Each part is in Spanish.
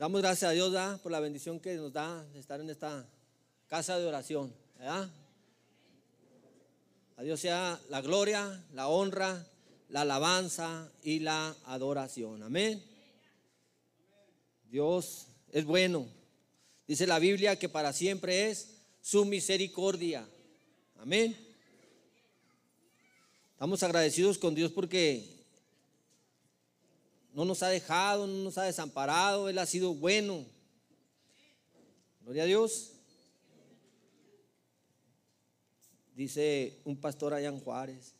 Damos gracias a Dios por la bendición que nos da de estar en esta casa de oración. A Dios sea la gloria, la honra, la alabanza y la adoración. Amén. Dios es bueno. Dice la Biblia que para siempre es su misericordia. Amén. Estamos agradecidos con Dios porque no nos ha dejado, no nos ha desamparado, Él ha sido bueno. Gloria a Dios. Dice un pastor allá Juárez,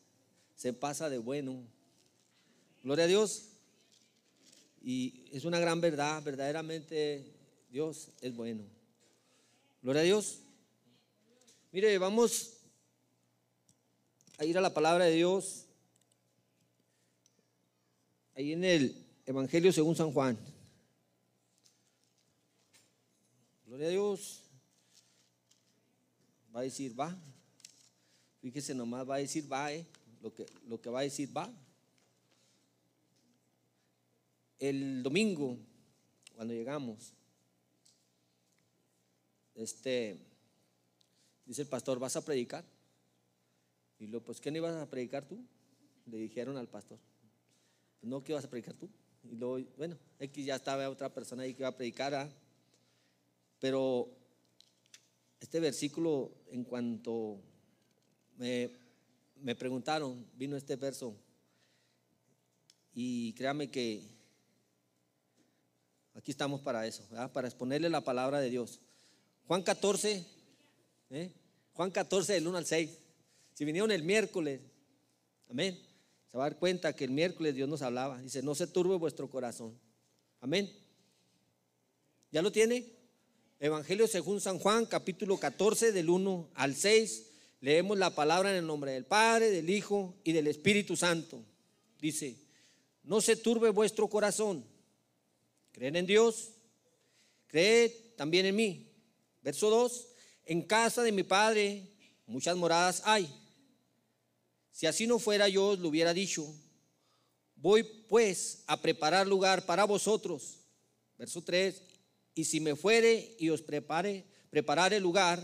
se pasa de bueno. Gloria a Dios. Y es una gran verdad, verdaderamente Dios es bueno. Gloria a Dios. Mire, vamos a ir a la palabra de Dios ahí en el Evangelio según San Juan. Gloria a Dios. Va a decir, va. Fíjese nomás, va a decir, va, eh. Lo que, lo que va a decir, va. El domingo, cuando llegamos, este, dice el pastor, ¿vas a predicar? Y luego, pues, ¿qué no ibas a predicar tú? Le dijeron al pastor no, ¿qué vas a predicar tú? Y luego, bueno, X ya estaba otra persona ahí que iba a predicar, ¿ah? pero este versículo, en cuanto me, preguntaron, vino este verso, y créame que aquí estamos para eso, para exponerle la palabra de Dios. Juan 14, ¿eh? Juan 14 del 1 al 6. Si vinieron el miércoles, amén. Se va a dar cuenta que el miércoles Dios nos hablaba. Dice, no se turbe vuestro corazón. Amén. ¿Ya lo tiene? Evangelio según San Juan, capítulo 14, del 1 al 6. Leemos la palabra en el nombre del Padre, del Hijo y del Espíritu Santo. Dice, no se turbe vuestro corazón. Creen en Dios, creed también en mí. Verso 2, en casa de mi Padre muchas moradas hay. Si así no fuera, yo os lo hubiera dicho. Voy pues a preparar lugar para vosotros. Verso 3. Y si me fuere y os prepare, preparare lugar,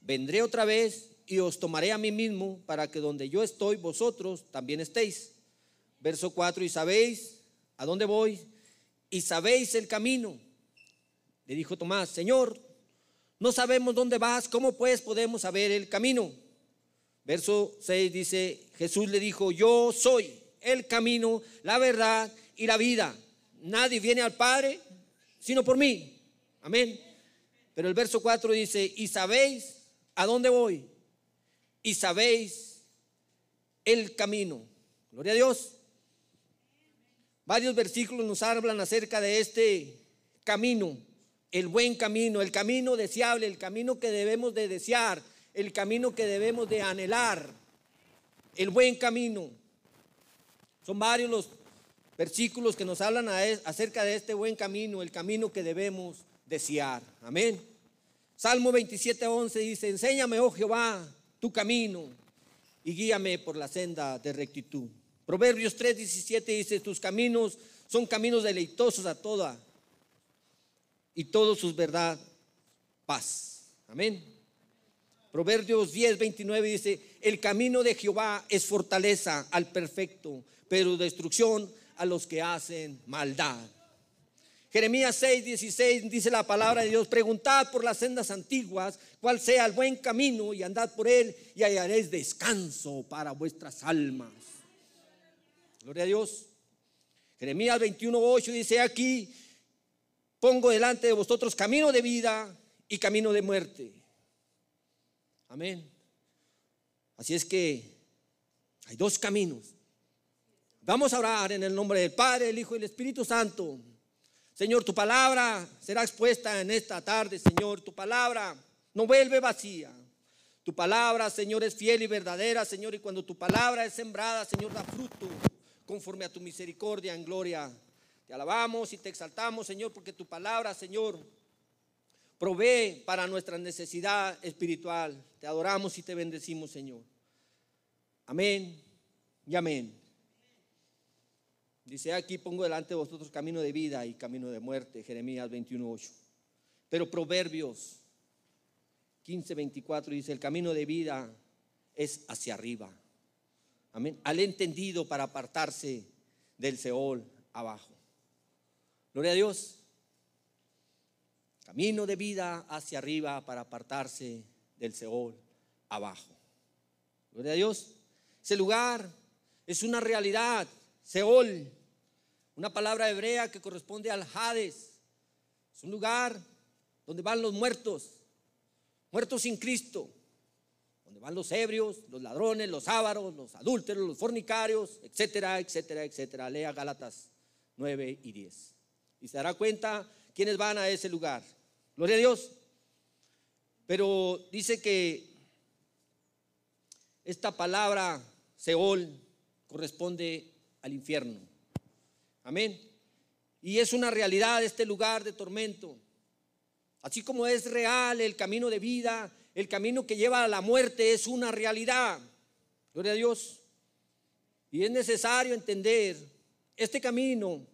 vendré otra vez y os tomaré a mí mismo para que donde yo estoy, vosotros también estéis. Verso 4. Y sabéis a dónde voy y sabéis el camino. Le dijo Tomás, Señor, no sabemos dónde vas, ¿cómo pues podemos saber el camino? Verso 6 dice, Jesús le dijo, yo soy el camino, la verdad y la vida. Nadie viene al Padre sino por mí. Amén. Pero el verso 4 dice, y sabéis a dónde voy. Y sabéis el camino. Gloria a Dios. Varios versículos nos hablan acerca de este camino, el buen camino, el camino deseable, el camino que debemos de desear, el camino que debemos de anhelar, el buen camino. Son varios los versículos que nos hablan acerca de este buen camino, el camino que debemos desear. Amén. Salmo 27, 11 dice, enséñame, oh Jehová, tu camino y guíame por la senda de rectitud. Proverbios 3, 17 dice, tus caminos son caminos deleitosos a toda y todos sus verdad, paz. Amén. Proverbios 10, 29 dice, el camino de Jehová es fortaleza al perfecto, pero destrucción a los que hacen maldad. Jeremías 6, 16 dice la palabra de Dios, preguntad por las sendas antiguas cuál sea el buen camino y andad por él y hallaréis descanso para vuestras almas. Gloria a Dios. Jeremías 21, 8 dice aquí, pongo delante de vosotros camino de vida y camino de muerte. Amén. Así es que hay dos caminos. Vamos a orar en el nombre del Padre, el Hijo y el Espíritu Santo. Señor, tu palabra será expuesta en esta tarde, Señor. Tu palabra no vuelve vacía. Tu palabra, Señor, es fiel y verdadera, Señor. Y cuando tu palabra es sembrada, Señor, da fruto conforme a tu misericordia en gloria. Te alabamos y te exaltamos, Señor, porque tu palabra, Señor, provee para nuestra necesidad espiritual. Te adoramos y te bendecimos, Señor. Amén y amén. Dice, aquí pongo delante de vosotros camino de vida y camino de muerte, Jeremías 21.8. Pero Proverbios 15.24 dice, el camino de vida es hacia arriba. Amén. Al entendido para apartarse del Seol abajo. Gloria a Dios. Camino de vida hacia arriba para apartarse del Seol abajo. Gloria a Dios. Ese lugar es una realidad. Seol, una palabra hebrea que corresponde al Hades. Es un lugar donde van los muertos, muertos sin Cristo, donde van los ebrios, los ladrones, los ávaros, los adúlteros, los fornicarios, etcétera, etcétera, etcétera. Lea Gálatas 9 y 10. Y se dará cuenta quiénes van a ese lugar. Gloria a Dios. Pero dice que esta palabra Seol corresponde al infierno. Amén. Y es una realidad este lugar de tormento. Así como es real el camino de vida, el camino que lleva a la muerte es una realidad. Gloria a Dios. Y es necesario entender este camino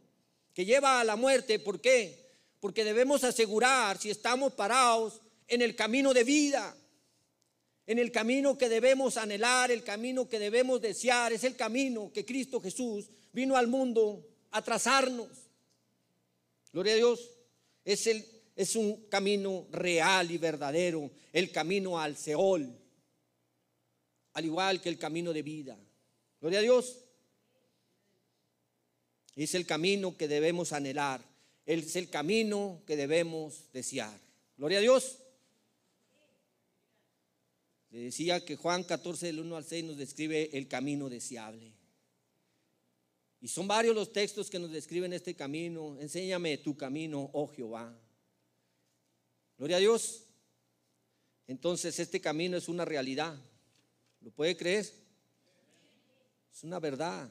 que lleva a la muerte. ¿Por qué? Porque debemos asegurar si estamos parados en el camino de vida, en el camino que debemos anhelar, el camino que debemos desear, es el camino que Cristo Jesús vino al mundo a trazarnos. Gloria a Dios. Es, el, es un camino real y verdadero, el camino al Seol, al igual que el camino de vida. Gloria a Dios. Es el camino que debemos anhelar, es el camino que debemos desear. Gloria a Dios. Le decía que Juan 14 del 1 al 6 nos describe el camino deseable. Y son varios los textos que nos describen este camino. Enséñame tu camino, oh Jehová. Gloria a Dios. Entonces este camino es una realidad. ¿Lo puede creer? Es una verdad.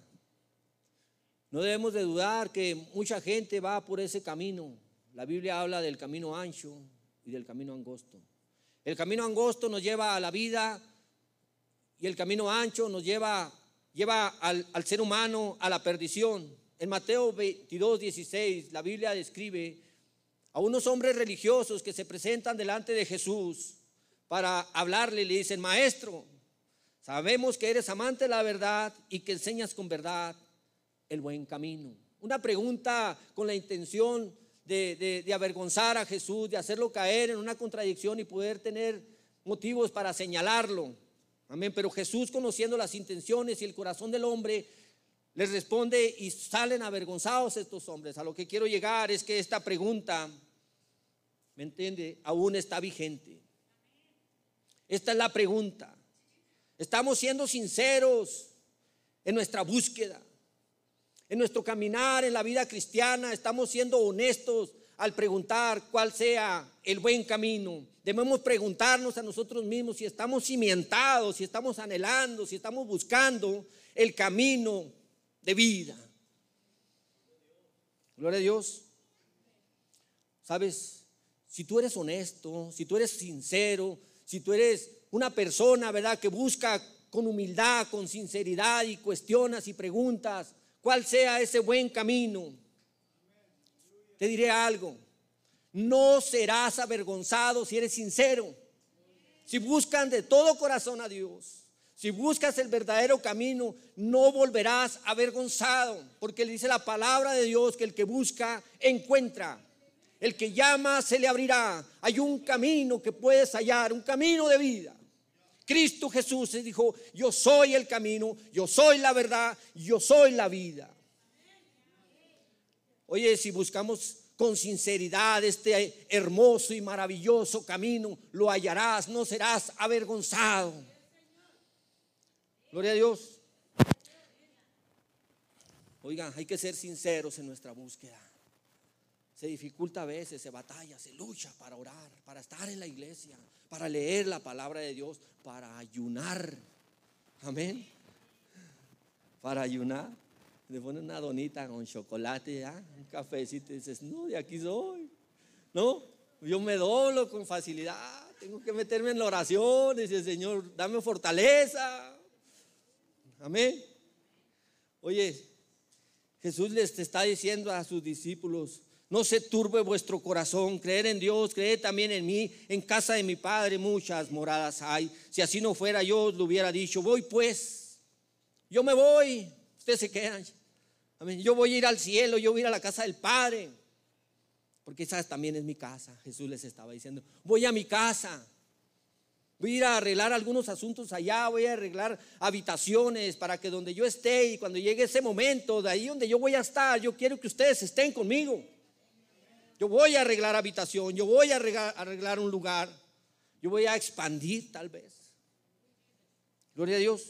No debemos de dudar que mucha gente va por ese camino. La Biblia habla del camino ancho y del camino angosto. El camino angosto nos lleva a la vida y el camino ancho nos lleva, lleva al, al ser humano a la perdición. En Mateo 22, 16, la Biblia describe a unos hombres religiosos que se presentan delante de Jesús para hablarle. Le dicen, maestro, sabemos que eres amante de la verdad y que enseñas con verdad el buen camino. Una pregunta con la intención de, avergonzar a Jesús, de hacerlo caer en una contradicción y poder tener motivos para señalarlo. Amén. Pero Jesús, conociendo las intenciones y el corazón del hombre, les responde y salen avergonzados estos hombres. A lo que quiero llegar es que esta pregunta, ¿me entiende? Aún está vigente. Esta es la pregunta. Estamos siendo sinceros en nuestra búsqueda. En nuestro caminar en la vida cristiana estamos siendo honestos al preguntar cuál sea el buen camino. Debemos preguntarnos a nosotros mismos si estamos cimentados, si estamos anhelando, si estamos buscando el camino de vida. Gloria a Dios. Sabes, si tú eres honesto, si tú eres sincero, si tú eres una persona, ¿verdad?, que busca con humildad, con sinceridad y cuestionas y preguntas, cuál sea ese buen camino. Te diré algo, no serás avergonzado si eres sincero. Si buscan de todo corazón a Dios, si buscas el verdadero camino, no volverás avergonzado, porque le dice la palabra de Dios que el que busca encuentra. El que llama se le abrirá. Hay un camino que puedes hallar, un camino de vida. Cristo Jesús se dijo, yo soy el camino, yo soy la verdad, yo soy la vida. Oye, si buscamos con sinceridad este hermoso y maravilloso camino, lo hallarás, no serás avergonzado. Gloria a Dios. Oigan, hay que ser sinceros en nuestra búsqueda. Se dificulta a veces, se batalla, se lucha para orar, para estar en la iglesia, para leer la palabra de Dios, para ayunar. Amén. Para ayunar. Le ponen una donita con chocolate, un cafecito y dices, no, de aquí soy. No, yo me doblo con facilidad. Tengo que meterme en la oración. Dice, Señor, dame fortaleza. Amén. Oye, Jesús les está diciendo a sus discípulos, no se turbe vuestro corazón, creer en Dios, creer también en mí. En casa de mi Padre muchas moradas hay. Si así no fuera, yo os lo hubiera dicho, voy pues, yo me voy, ustedes se quedan. Yo voy a ir al cielo, yo voy a ir a la casa del Padre. Porque esa también es mi casa. Jesús les estaba diciendo, voy a mi casa. Voy a ir a arreglar algunos asuntos allá, voy a arreglar habitaciones para que donde yo esté y cuando llegue ese momento, de ahí donde yo voy a estar, yo quiero que ustedes estén conmigo. Yo voy a arreglar habitación, yo voy a arreglar, un lugar, yo voy a expandir tal vez. Gloria a Dios.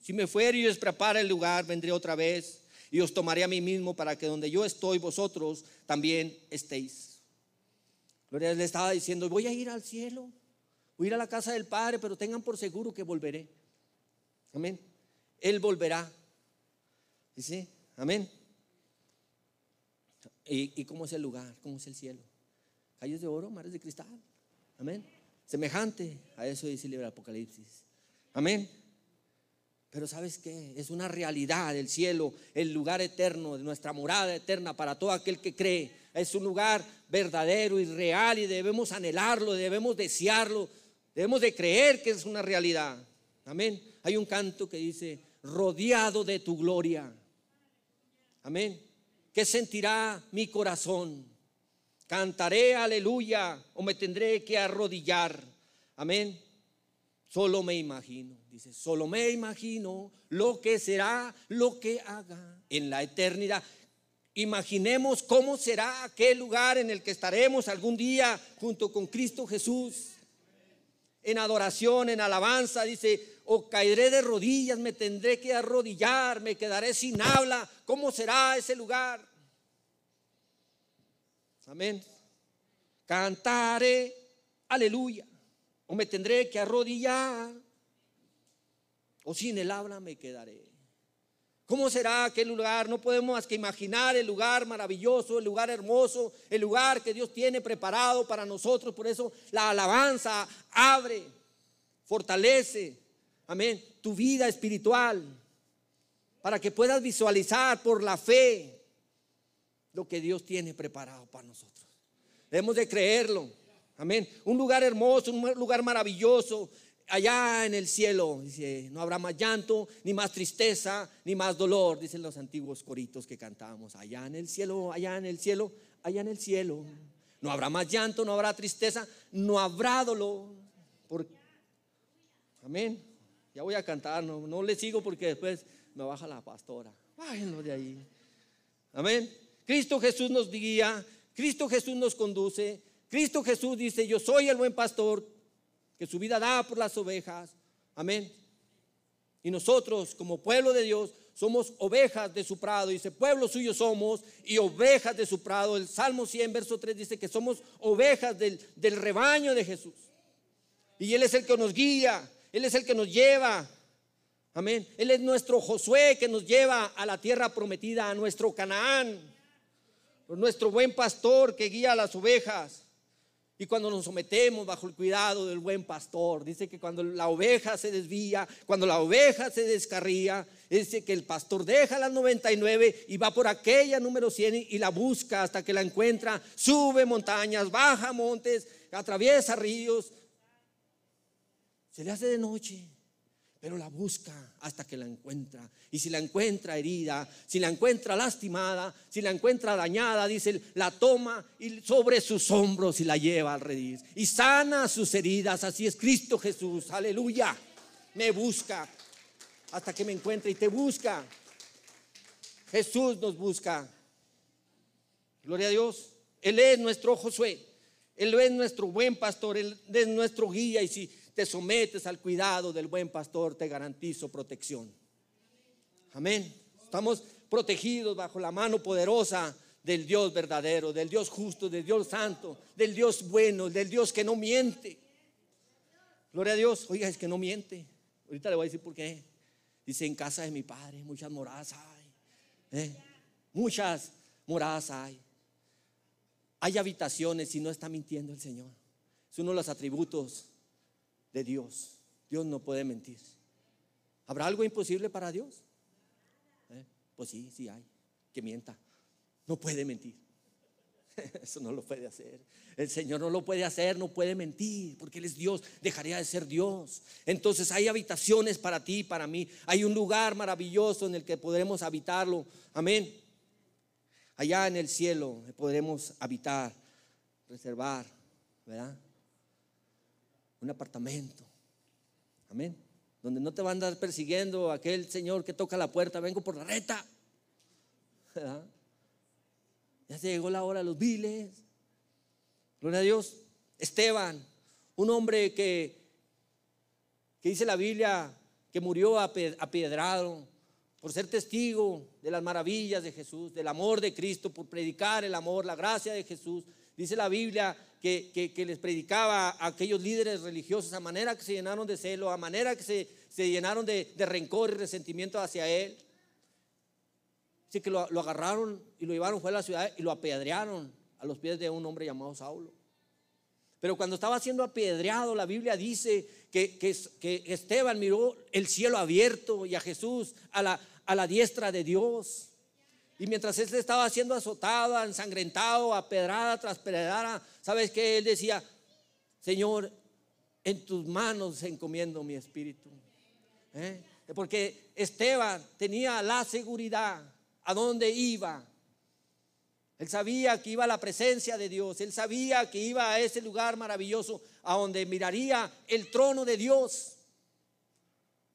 Si me fuera y os prepara el lugar, vendré otra vez y os tomaré a mí mismo para que donde yo estoy, vosotros también estéis. Gloria a Dios le estaba diciendo, voy a ir al cielo. Voy a ir a la casa del Padre, pero tengan por seguro que volveré. Amén. Él volverá. ¿Sí? Amén. ¿Y, cómo es el lugar? ¿Cómo es el cielo? Calles de oro, mares de cristal. Amén. Semejante a eso dice el Apocalipsis. Amén. Pero sabes qué? Es una realidad el cielo, el lugar eterno, de nuestra morada eterna para todo aquel que cree. Es un lugar verdadero y real y debemos anhelarlo, debemos desearlo, Debemos de creer que es una realidad. Amén. Hay un canto que dice, rodeado de tu gloria. Amén. ¿Qué sentirá mi corazón? Cantaré aleluya o me tendré que arrodillar. Amén. Solo me imagino, dice, solo me imagino lo que será, lo que haga en la eternidad. Imaginemos cómo será aquel lugar en el que estaremos algún día junto con Cristo Jesús en adoración, en alabanza, dice, o caeré de rodillas, me tendré que arrodillar, me quedaré sin habla. ¿Cómo será ese lugar? Amén. Cantaré, aleluya, o me tendré que arrodillar, o sin el habla me quedaré. ¿Cómo será aquel lugar? No podemos más que imaginar el lugar maravilloso, el lugar hermoso, el lugar que Dios tiene preparado para nosotros. Por eso la alabanza abre, fortalece, amén, tu vida espiritual, para que puedas visualizar por la fe lo que Dios tiene preparado para nosotros. Debemos de creerlo. Amén. Un lugar hermoso, un lugar maravilloso, allá en el cielo, dice, no habrá más llanto, ni más tristeza, ni más dolor, dicen los antiguos coritos que cantábamos, allá en el cielo, allá en el cielo, allá en el cielo. No habrá más llanto, no habrá tristeza, no habrá dolor. Amén. Ya voy a cantar, no, no le sigo porque después me baja la pastora. Bájenlo de ahí. Amén. Cristo Jesús nos guía, Cristo Jesús nos conduce. Cristo Jesús dice, yo soy el buen pastor, que su vida da por las ovejas. Amén. Y nosotros, como pueblo de Dios, somos ovejas de su prado. Dice, pueblo suyo somos y ovejas de su prado. El Salmo 100, verso 3 dice que somos ovejas del, del rebaño de Jesús. Y Él es el que nos guía, Él es el que nos lleva. Amén. Él es nuestro Josué que nos lleva a la tierra prometida, a nuestro Canaán. Nuestro buen pastor que guía a las ovejas. Y cuando nos sometemos bajo el cuidado del buen pastor, dice que cuando la oveja se desvía, cuando la oveja se descarría, dice que el pastor deja las 99 y va por aquella número 100 y la busca hasta que la encuentra, sube montañas, baja montes, atraviesa ríos. Se le hace de noche pero la busca hasta que la encuentra. Y si la encuentra herida, si la encuentra lastimada, si la encuentra dañada, dice, la toma y sobre sus hombros y la lleva al redil. Y sana sus heridas, así es Cristo Jesús, aleluya. Me busca hasta que me encuentre y te busca. Jesús nos busca. Gloria a Dios. Él es nuestro Josué. Él es nuestro buen pastor. Él es nuestro guía. Y si te sometes al cuidado del buen pastor, te garantizo protección. Amén. Estamos protegidos bajo la mano poderosa del Dios verdadero, del Dios justo, del Dios santo, del Dios bueno, del Dios que no miente. Gloria a Dios. Oiga, es que no miente. Ahorita le voy a decir por qué. Dice, en casa de mi padre muchas moradas hay. ¿eh? Muchas moradas hay. Hay habitaciones y no está mintiendo el Señor. Es uno de los atributos de Dios. Dios no puede mentir. ¿Habrá algo imposible para Dios? ¿Eh? Pues sí, sí hay. que mienta. No puede mentir. Eso no lo puede hacer. El Señor no lo puede hacer, no puede mentir, porque Él es Dios, dejaría de ser Dios. Entonces hay habitaciones para ti, para mí. Hay un lugar maravilloso en el que podremos habitarlo. Amén. Allá en el cielo podremos habitar, reservar, ¿verdad? Un apartamento. Amén. Donde no te va a andar persiguiendo aquel Señor que toca la puerta, vengo por la reta. Ya se llegó la hora de los viles. Gloria a Dios. Esteban, un hombre que, que dice la Biblia que murió apiedrado por ser testigo de las maravillas de Jesús, del amor de Cristo, por predicar el amor, la gracia de Jesús. Dice la Biblia que, les predicaba a aquellos líderes religiosos a manera que se llenaron de celo, a manera que se, llenaron de, rencor y resentimiento hacia él. Así que lo, lo, agarraron y lo llevaron fuera de la ciudad y lo apedrearon a los pies de un hombre llamado Saulo. Pero cuando estaba siendo apedreado, la Biblia dice que, que, Esteban miró el cielo abierto y a Jesús a la, a la diestra de Dios. Y mientras él estaba siendo azotado, ensangrentado, apedrada tras pedrada, ¿sabes qué? Él decía, Señor, en tus manos encomiendo mi espíritu. ¿Eh? Porque Esteban tenía la seguridad a dónde iba, él sabía que iba a la presencia de Dios. Él sabía que iba a ese lugar maravilloso a donde miraría el trono de Dios.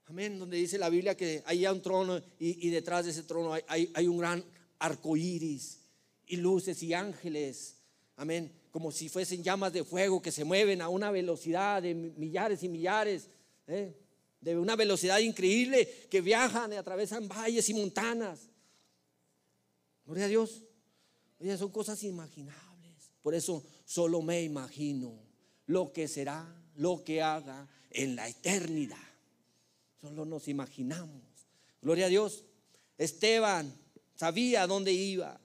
Amén. Donde dice la Biblia que hay un trono y, detrás de ese trono hay, hay un gran arco iris y luces y ángeles. Amén. Como si fuesen llamas de fuego que se mueven a una velocidad de millares y millares. ¿eh? De una velocidad increíble que viajan y atravesan valles y montanas. Gloria a Dios. Son cosas imaginables. Por eso solo me imagino lo que será, lo que haga en la eternidad. Solo nos imaginamos. Gloria a Dios. Esteban sabía dónde iba.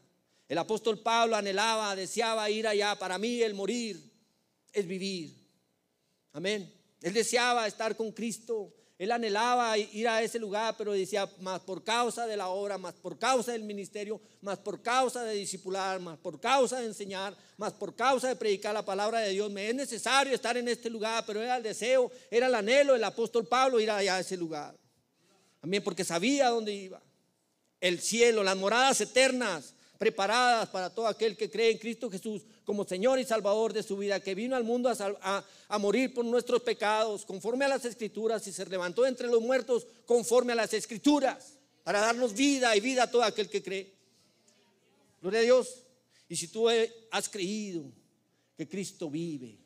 El apóstol Pablo anhelaba, deseaba ir allá. Para mí el morir es vivir. Amén. Él deseaba estar con Cristo. Él anhelaba ir a ese lugar, pero decía, más por causa de la obra, más por causa del ministerio, más por causa de discipular, más por causa de enseñar, más por causa de predicar la palabra de Dios, me es necesario estar en este lugar, pero era el deseo, era el anhelo del apóstol Pablo ir allá a ese lugar. También porque sabía dónde iba. El cielo, las moradas eternas preparadas para todo aquel que cree en Cristo Jesús como Señor y Salvador de su vida, que vino al mundo a, morir por nuestros pecados, conforme a las Escrituras, y se levantó entre los muertos conforme a las Escrituras, para darnos vida y vida a todo aquel que cree. Gloria a Dios. Y si tú has creído que Cristo vive,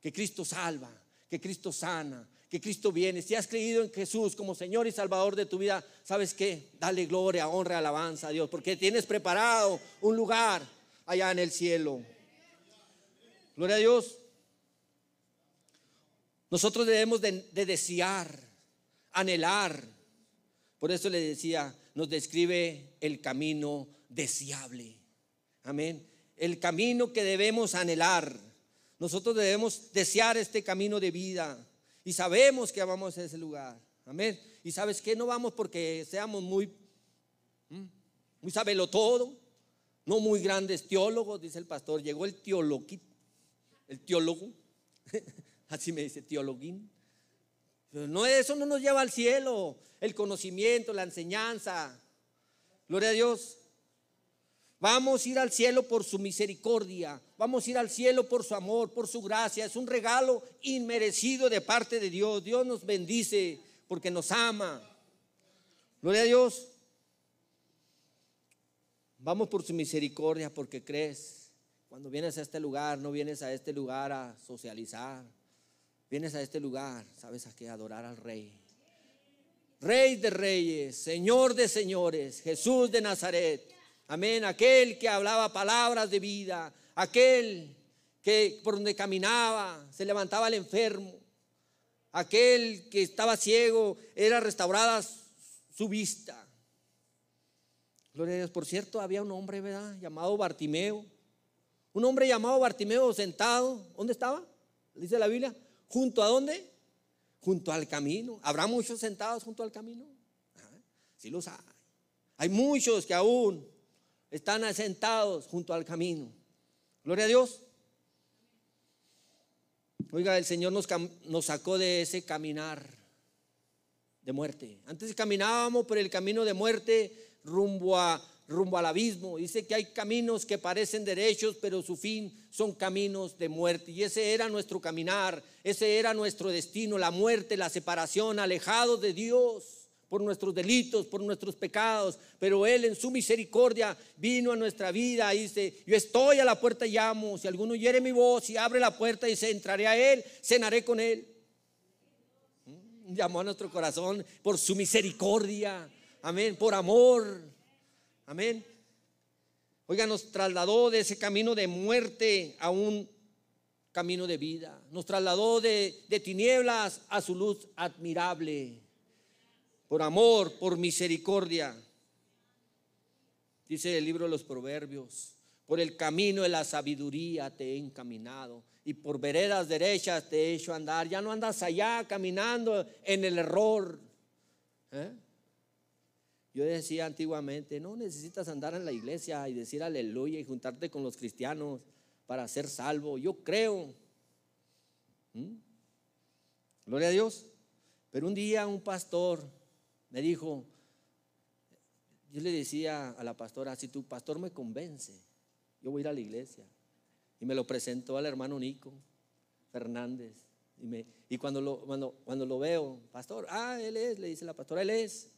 que Cristo salva, que Cristo sana, que Cristo viene, si has creído en Jesús como Señor y Salvador de tu vida, ¿sabes qué? Dale gloria, honra, alabanza a Dios, porque tienes preparado un lugar allá en el cielo. Gloria a Dios. Nosotros debemos de, desear, anhelar. Por eso le decía, nos describe el camino deseable. Amén. El camino que debemos anhelar. Nosotros debemos desear este camino de vida y sabemos que vamos a ese lugar. Amén. Y sabes que no vamos porque seamos muy, muy sabelo todo, no muy grandes teólogos, dice el pastor. Llegó el teoloquito, el teólogo, así me dice teologuín. no, eso no nos lleva al cielo, el conocimiento, la enseñanza. Gloria a Dios. Vamos a ir al cielo por su misericordia. Vamos a ir al cielo por su amor, por su gracia. Es un regalo inmerecido de parte de Dios. Dios nos bendice porque nos ama. Gloria a Dios. Vamos por su misericordia porque crees. Cuando vienes a este lugar, no vienes a este lugar a socializar. Vienes a este lugar, ¿sabes a qué? Adorar al Rey. Rey de reyes, Señor de señores, Jesús de Nazaret. Amén. Aquel que hablaba palabras de vida, aquel que por donde caminaba se levantaba el enfermo, aquel que estaba ciego era restaurada su vista. Gloria a Dios. Por cierto, había un hombre, ¿verdad? Llamado Bartimeo. Un hombre llamado Bartimeo sentado. ¿Dónde estaba? Dice la Biblia. ¿Junto a dónde? Junto al camino. ¿Habrá muchos sentados junto al camino? Sí los hay. Hay muchos que aún están asentados junto al camino. Gloria a Dios. Oiga, el Señor nos, sacó de ese caminar de muerte. Antes caminábamos por el camino de muerte rumbo a rumbo al abismo. Dice que hay caminos que parecen derechos, pero su fin son caminos de muerte. Y ese era nuestro caminar, ese era nuestro destino, la muerte, la separación, alejados de Dios por nuestros delitos, por nuestros pecados. Pero Él en su misericordia vino a nuestra vida y dice, yo estoy a la puerta y llamo. Si alguno oyere mi voz y abre la puerta y dice, entraré a Él, cenaré con Él. Llamó a nuestro corazón por su misericordia. Amén, por amor. Amén. Oiga, nos trasladó de ese camino de muerte a un camino de vida. Nos trasladó de, de, tinieblas a su luz admirable. Por amor, por misericordia. Dice el libro de los Proverbios. Por el camino de la sabiduría te he encaminado y por veredas derechas te he hecho andar. Ya no andas allá caminando en el error. ¿Eh? Yo decía antiguamente, no necesitas andar en la iglesia y decir aleluya y juntarte con los cristianos para ser salvo. Yo creo. ¿Mm? Gloria a Dios. Pero un día un pastor me dijo, yo le decía a la pastora, si tu pastor me convence, yo voy a ir a la iglesia. Y me lo presentó al hermano Nico Fernández. Y, me, y cuando, lo, cuando, cuando lo veo, pastor, ah, él es, le dice la pastora, él es.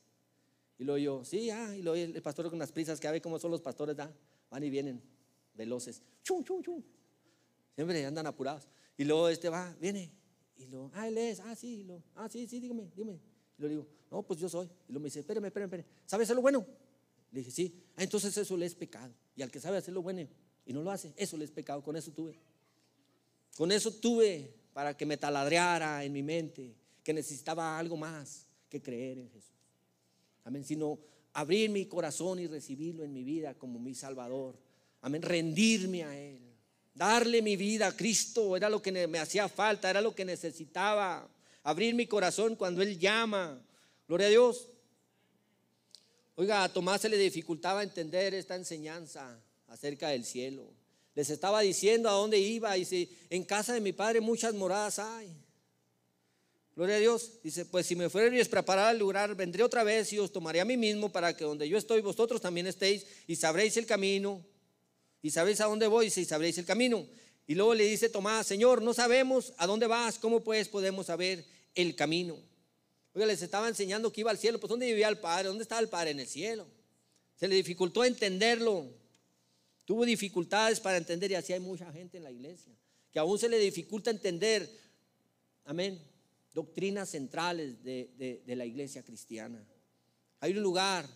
Y luego yo, sí, ah, y luego el pastor con las prisas, que a ver cómo son los pastores, da, van y vienen, veloces, chum, chum, chum. Siempre andan apurados. Y luego este va, viene, y lo, ah, él es, ah, sí, lo, ah, sí, sí, dígame, dígame. Y lo digo, no, pues yo soy. Y luego me dice, espérame, espérame, espérame, ¿sabe hacer lo bueno? Le dije, sí, ah, entonces eso le es pecado. Y al que sabe hacer lo bueno y no lo hace, eso le es pecado, con eso tuve. Con eso tuve para que me taladreara en mi mente que necesitaba algo más que creer en Jesús. Amén. Sino abrir mi corazón y recibirlo en mi vida como mi Salvador. Amén. Rendirme a Él. Darle mi vida a Cristo era lo que me hacía falta, era lo que necesitaba. Abrir mi corazón cuando Él llama. Gloria a Dios. Oiga, a Tomás se le dificultaba entender esta enseñanza acerca del cielo. Les estaba diciendo a dónde iba y si en casa de mi padre muchas moradas hay. Gloria a Dios. Dice, pues si me fuera y preparar el lugar, vendré otra vez y os tomaré a mí mismo para que donde yo estoy vosotros también estéis y sabréis el camino. Y sabréis a dónde voy y sabréis el camino. Y luego le dice Tomás, Señor, no sabemos a dónde vas, ¿cómo pues podemos saber el camino? Oiga, les estaba enseñando que iba al cielo. Pues ¿dónde vivía el Padre? ¿Dónde estaba el Padre? En el cielo. Se le dificultó entenderlo. Tuvo dificultades para entender y así hay mucha gente en la iglesia. Que aún se le dificulta entender. Amén doctrinas centrales de, la iglesia cristiana. Hay un lugar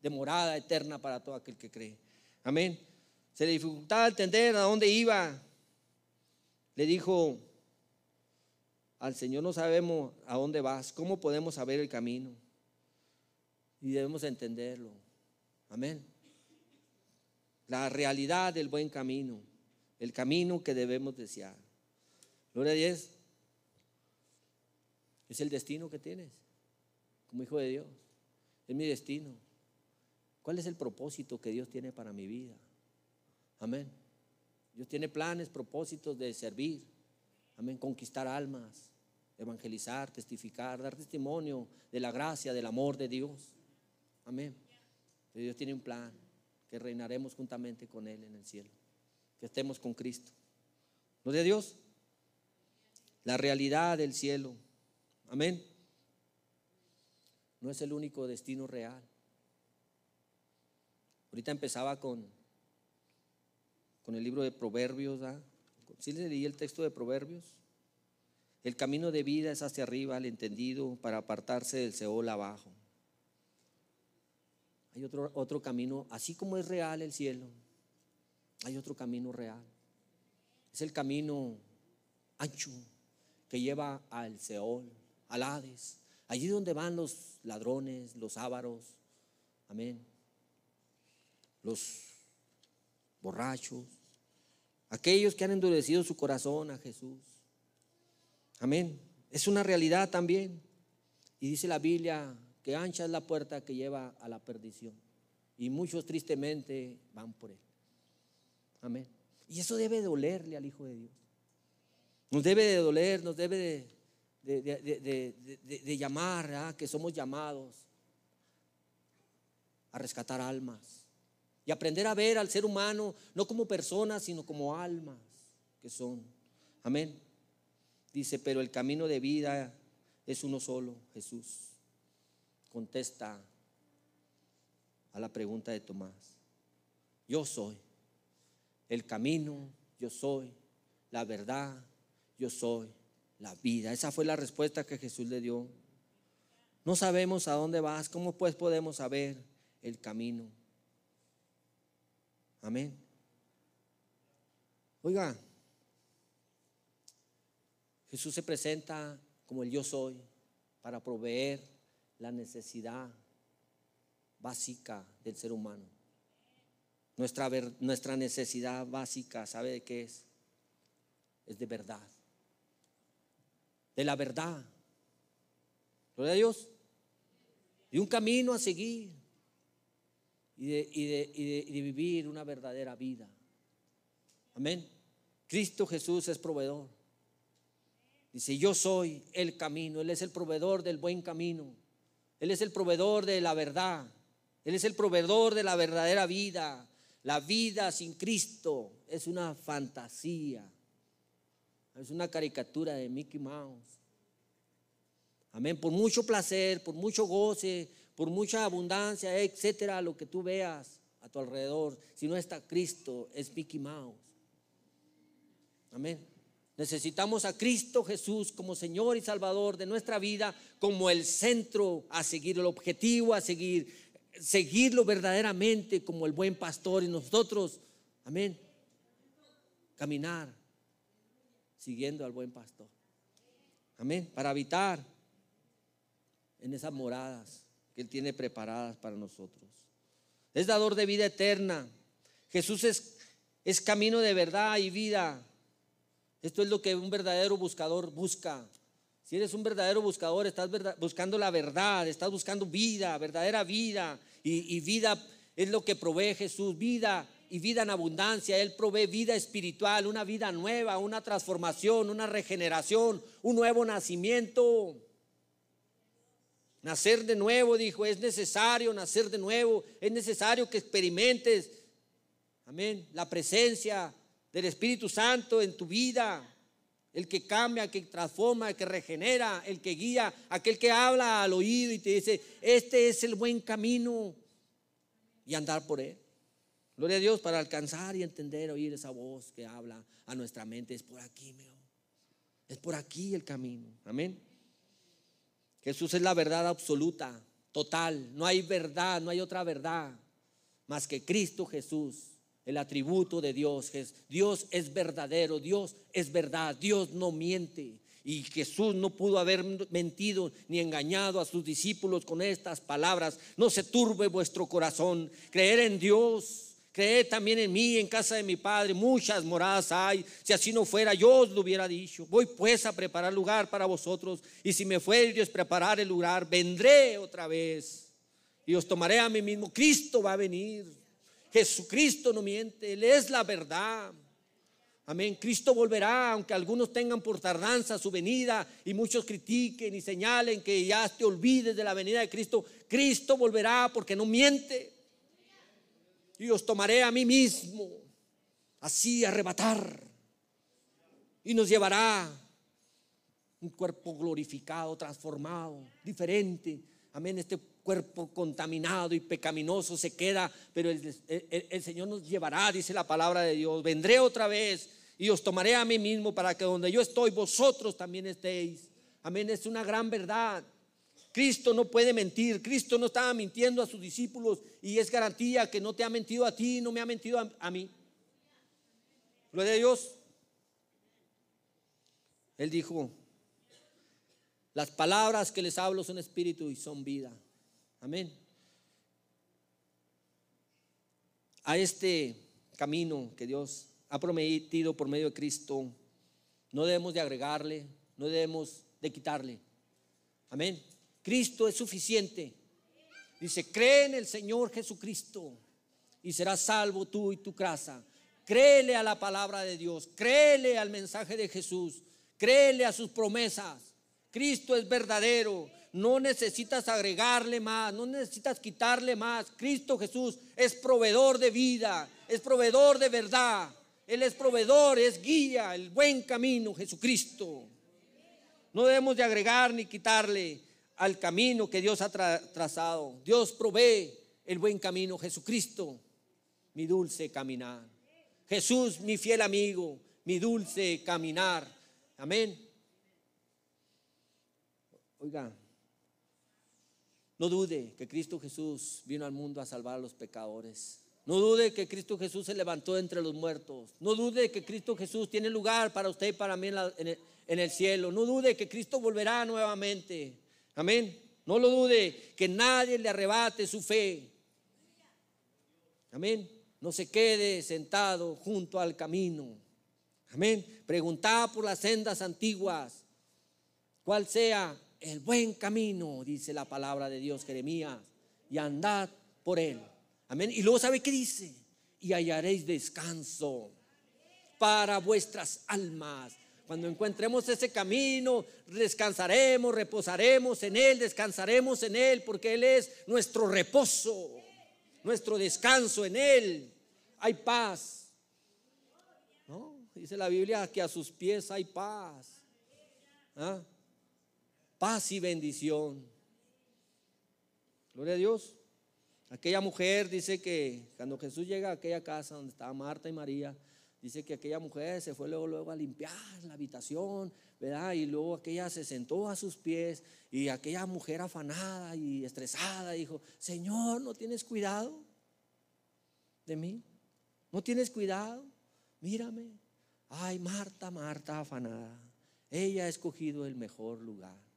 de morada eterna para todo aquel que cree. Amén. Se le dificultaba entender a dónde iba. Le dijo al Señor, no sabemos a dónde vas, cómo podemos saber el camino. Y debemos entenderlo. Amén. La realidad del buen camino, el camino que debemos desear. Gloria a Dios. Es el destino que tienes como hijo de Dios. Es mi destino. ¿Cuál es el propósito que Dios tiene para mi vida? Amén. Dios tiene planes, propósitos de servir. Amén. Conquistar almas, evangelizar, testificar, dar testimonio de la gracia, del amor de Dios. Amén. Dios tiene un plan que reinaremos juntamente con Él en el cielo. Que estemos con Cristo. ¿No de Dios? La realidad del cielo. Amén. No es el único destino real. Ahorita empezaba con, con el libro de Proverbios. ¿Sí le leí el texto de Proverbios? El camino de vida es hacia arriba, al entendido, para apartarse del Seol abajo. Hay otro, otro camino, así como es real el cielo, hay otro camino real. Es el camino ancho que lleva al Seol al Hades, allí donde van los ladrones, los ávaros, amén, los borrachos, aquellos que han endurecido su corazón a Jesús. Amén. Es una realidad también. Y dice la Biblia que ancha es la puerta que lleva a la perdición. Y muchos tristemente van por él. Amén. Y eso debe dolerle al Hijo de Dios. Nos debe de doler, nos debe de, llamar, que somos llamados a rescatar almas. Y aprender a ver al ser humano no como personas, sino como almas que son. Amén. Dice, pero el camino de vida es uno solo, Jesús. Contesta a la pregunta de Tomás. Yo soy el camino, yo soy la verdad, yo soy la vida. Esa fue la respuesta que Jesús le dio. No sabemos a dónde vas, ¿cómo pues podemos saber el camino? Amén. Oiga, Jesús se presenta como el yo soy para proveer la necesidad básica del ser humano. Nuestra, nuestra necesidad básica, ¿sabe de qué es? Es de verdad. De la verdad. Gloria a Dios. Y un camino a seguir. Y de, y de vivir una verdadera vida. Amén. Cristo Jesús es proveedor. Dice, yo soy el camino. Él es el proveedor del buen camino. Él es el proveedor de la verdad. Él es el proveedor de la verdadera vida. La vida sin Cristo es una fantasía. Es una caricatura de Mickey Mouse. Amén. Por mucho placer, por mucho goce, por mucha abundancia, etcétera, lo que tú veas a tu alrededor, si no está Cristo, es Mickey Mouse. Amén. Necesitamos a Cristo Jesús como Señor y Salvador de nuestra vida, como el centro a seguir, el objetivo a seguir, seguirlo verdaderamente como el buen pastor y nosotros, amén, caminar siguiendo al buen pastor. Amén, para habitar en esas moradas que Él tiene preparadas para nosotros. Es dador de vida eterna. Jesús es, es camino de verdad y vida. Esto es lo que un verdadero buscador busca. Si eres un verdadero buscador, estás buscando la verdad, estás buscando vida, verdadera vida. Y, y, vida es lo que provee Jesús, vida y vida en abundancia. Él provee vida espiritual, una vida nueva, una transformación, una regeneración, un nuevo nacimiento. Nacer de nuevo, dijo, es necesario nacer de nuevo, es necesario que experimentes, amén, la presencia del Espíritu Santo en tu vida, el que cambia, el que transforma, el que regenera, el que guía, aquel que habla al oído y te dice, este es el buen camino y andar por él. Gloria a Dios para alcanzar y entender, oír esa voz que habla a nuestra mente. Es por aquí, mío. Es por aquí el camino. Amén. Jesús es la verdad absoluta, total. No hay verdad, no hay otra verdad más que Cristo Jesús el atributo de Dios. Dios es verdadero, Dios es verdad, Dios no miente. Y Jesús no pudo haber mentido ni engañado a sus discípulos con estas palabras. No se turbe vuestro corazón. Creer en Dios. Creed también en mí, en casa de mi Padre. Muchas moradas hay. Si así no fuera, yo os lo hubiera dicho. Voy pues a preparar lugar para vosotros. Y si me fuere Dios preparar el lugar, vendré otra vez. Y os tomaré a mí mismo. Cristo va a venir. Jesucristo no miente, Él es la verdad. Amén. Cristo volverá, aunque algunos tengan por tardanza su venida y muchos critiquen y señalen que ya te olvides de la venida de Cristo. Cristo volverá porque no miente. Y os tomaré a mí mismo, así arrebatar. Y nos llevará un cuerpo glorificado, transformado, diferente. Amén. Este cuerpo contaminado y pecaminoso se queda, pero el, Señor nos llevará, dice la palabra de Dios. Vendré otra vez y os tomaré a mí mismo para que donde yo estoy, vosotros también estéis. Amén, es una gran verdad. Cristo no puede mentir. Cristo no estaba mintiendo a sus discípulos y es garantía que no te ha mentido a ti, no me ha mentido a, mí. Gloria a Dios. Él dijo, las palabras que les hablo son espíritu y son vida. Amén. A este camino que Dios ha prometido por medio de Cristo, no debemos de agregarle, no debemos de quitarle. Amén. Cristo es suficiente. Dice, cree en el Señor Jesucristo y serás salvo tú y tu casa. Créele a la palabra de Dios, créele al mensaje de Jesús, créele a sus promesas. Cristo es verdadero, no necesitas agregarle más, no necesitas quitarle más. Cristo Jesús es proveedor de vida, es proveedor de verdad. Él es proveedor, es guía, el buen camino, Jesucristo. No debemos de agregar ni quitarle al camino que Dios ha trazado. Dios provee el buen camino, Jesucristo, mi dulce caminar. Jesús, mi fiel amigo, mi dulce caminar. Amén. Oiga, no dude que Cristo Jesús vino al mundo a salvar a los pecadores. No dude que Cristo Jesús se levantó entre los muertos. No dude que Cristo Jesús tiene lugar para usted y para mí en, el, cielo. No dude que Cristo volverá nuevamente. Amén. No lo dude, que nadie le arrebate su fe. Amén. No se quede sentado junto al camino. Amén. Preguntad por las sendas antiguas, cuál sea el buen camino, dice la palabra de Dios, Jeremías, y andad por él. Amén. Y luego sabe qué dice, y hallaréis descanso para vuestras almas. Cuando encontremos ese camino, descansaremos, reposaremos en Él, descansaremos en Él, porque Él es nuestro reposo, nuestro descanso en Él. Hay paz. ¿No? Dice la Biblia que a sus pies hay paz. ¿Ah? Paz y bendición. Gloria a Dios. Aquella mujer dice que cuando Jesús llega a aquella casa donde estaba Marta y María, dice que aquella mujer se fue luego, luego a limpiar la habitación, ¿verdad? Y luego aquella se sentó a sus pies y aquella mujer afanada y estresada dijo, Señor, ¿no tienes cuidado de mí? ¿No tienes cuidado? Mírame. Ay, Marta, Marta afanada. Ella ha escogido el mejor lugar.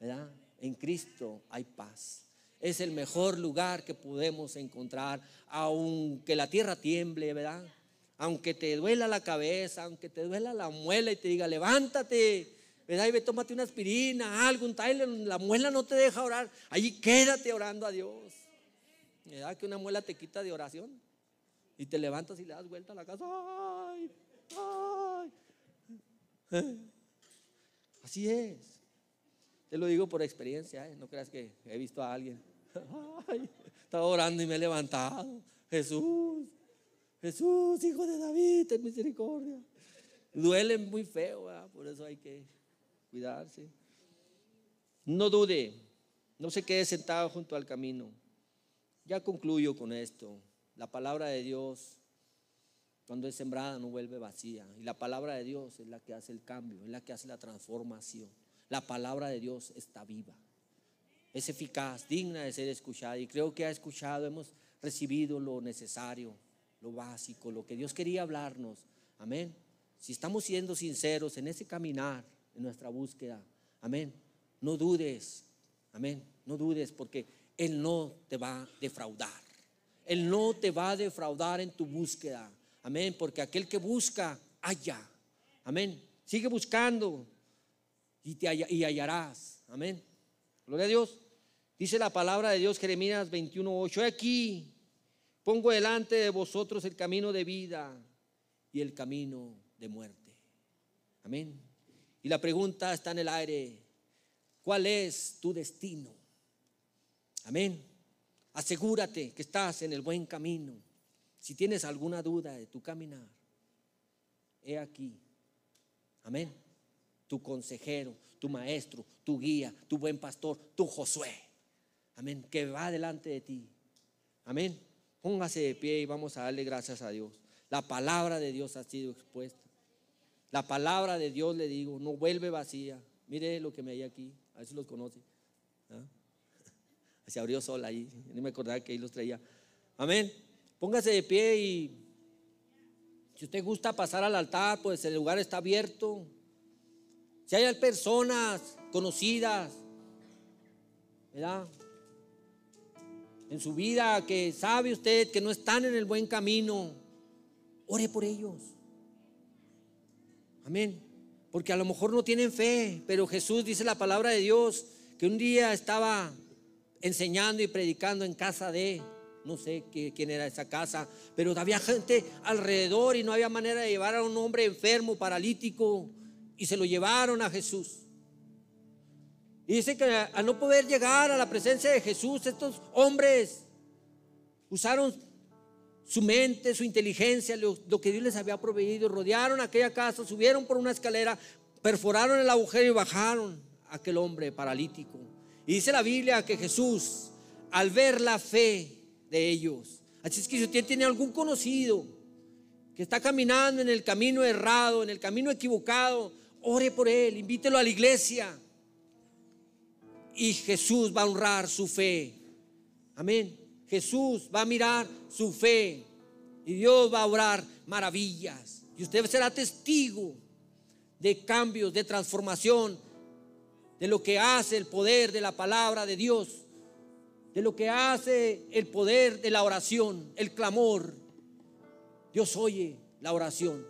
En Cristo hay paz. Es el mejor lugar que podemos encontrar, aunque la tierra tiemble, ¿verdad? Aunque te duela la cabeza, aunque te duela la muela y te diga, levántate, ¿verdad? Y ve, tómate una aspirina, algo, un la muela no te deja orar, allí quédate orando a Dios. ¿Verdad? Que una muela te quita de oración y te levantas y le das vuelta a la casa. ¡Ay! ¡Ay! Así es. Te lo digo por experiencia, ¿eh? no creas que he visto a alguien. estaba orando y me he levantado. Jesús, Jesús, hijo de David, ten misericordia. Duele muy feo, por eso hay que cuidarse. No dude, no se quede sentado junto al camino. Ya concluyo con esto. La palabra de Dios, cuando es sembrada, no vuelve vacía. Y la palabra de Dios es la que hace el cambio, es la que hace la transformación la palabra de Dios está viva. Es eficaz, digna de ser escuchada. Y creo que ha escuchado, hemos recibido lo necesario, lo básico, lo que Dios quería hablarnos. Amén. Si estamos siendo sinceros en ese caminar, en nuestra búsqueda, amén. No dudes, amén. No dudes porque Él no te va a defraudar. Él no te va a defraudar en tu búsqueda. Amén. Porque aquel que busca, halla. Amén. Sigue buscando y, te hallarás. Amén. Gloria a Dios. Dice la palabra de Dios, Jeremías 21:8. Aquí pongo delante de vosotros el camino de vida y el camino de muerte. Amén. Y la pregunta está en el aire. ¿Cuál es tu destino? Amén. Asegúrate que estás en el buen camino. Si tienes alguna duda de tu caminar, he aquí. Amén tu consejero, tu maestro, tu guía, tu buen pastor, tu Josué. Amén, que va delante de ti. Amén. Póngase de pie y vamos a darle gracias a Dios. La palabra de Dios ha sido expuesta. La palabra de Dios, le digo, no vuelve vacía. Mire lo que me hay aquí, a ver los conoce. ¿Ah? Se abrió sola ahí, no me acordaba que ahí los traía. Amén. Póngase de pie y si usted gusta pasar al altar, pues el lugar está abierto. Si hay personas conocidas, ¿verdad? En su vida que sabe usted que no están en el buen camino, ore por ellos. Amén. Porque a lo mejor no tienen fe, pero Jesús dice la palabra de Dios que un día estaba enseñando y predicando en casa de, no sé quién era esa casa, pero había gente alrededor y no había manera de llevar a un hombre enfermo, paralítico, y se lo llevaron a Jesús. Y dice que al no poder llegar a la presencia de Jesús, estos hombres usaron su mente, su inteligencia, lo, que Dios les había proveído, rodearon aquella casa, subieron por una escalera, perforaron el agujero y bajaron a aquel hombre paralítico. Y dice la Biblia que Jesús, al ver la fe de ellos, así es que si usted tiene algún conocido que está caminando en el camino errado, en el camino equivocado, ore por él, invítelo a la iglesia. Y Jesús va a honrar su fe. Amén. Jesús va a mirar su fe y Dios va a obrar maravillas. Y usted será testigo de cambios, de transformación, de lo que hace el poder de la palabra de Dios, de lo que hace el poder de la oración, el clamor. Dios oye la oración.